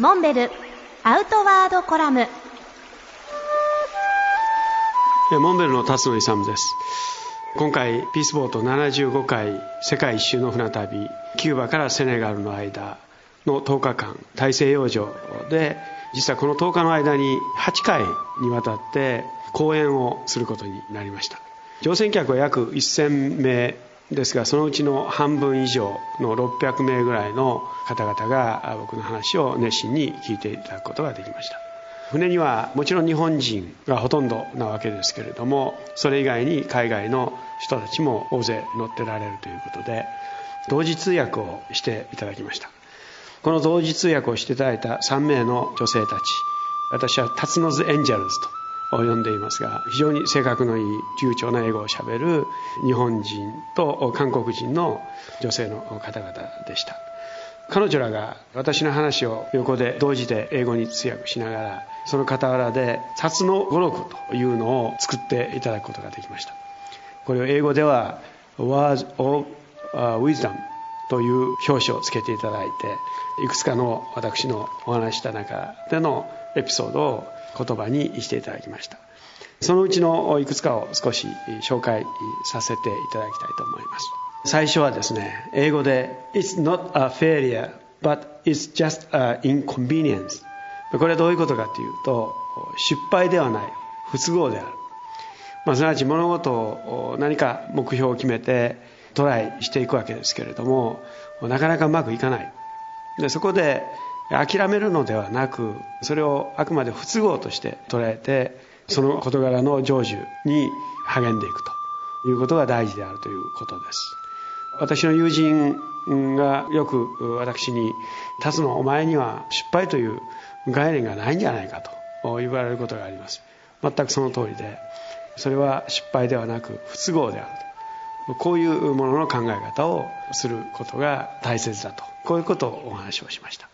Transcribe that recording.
モンベルアウトワードコラム。モンベルの辰野勇です。今回ピースボート75回世界一周の船旅キューバからセネガルの間の10日間大西洋上で実はこの10日の間に8回にわたって講演をすることになりました。乗船客は約1000名ですがそのうちの半分以上の600名ぐらいの方々が僕の話を熱心に聞いていただくことができました。船にはもちろん日本人がほとんどなわけですけれどもそれ以外に海外の人たちも大勢乗ってられるということで同時通訳をしていただきました。この同時通訳をしていただいた3名の女性たち私はタツノズ・エンジェルズと呼んでいますが非常に性格のいい流暢な英語をしゃべる日本人と韓国人の女性の方々でした。彼女らが私の話を横で同時で英語に通訳しながらその傍らで札の語録というのを作っていただくことができました。これを英語では Words of Wisdom という表紙をつけていただいていくつかの私のお話した中でのエピソードを言葉にしていただきました。そのうちのいくつかを少し紹介させていただきたいと思います。最初はですね英語で It's not a failure but it's just an inconvenience. これはどういうことかというと失敗ではない不都合である、まあ、すなわち物事を何か目標を決めてトライしていくわけですけれどもなかなかうまくいかない。でそこで諦めるのではなくそれをあくまで不都合として捉えてその事柄の成就に励んでいくということが大事であるということです。私の友人がよく私に「立つのお前には失敗という概念がないんじゃないか」と言われることがあります。全くその通りでそれは失敗ではなく不都合であると。こういうものの考え方をすることが大切だと。こういうことをお話をしました。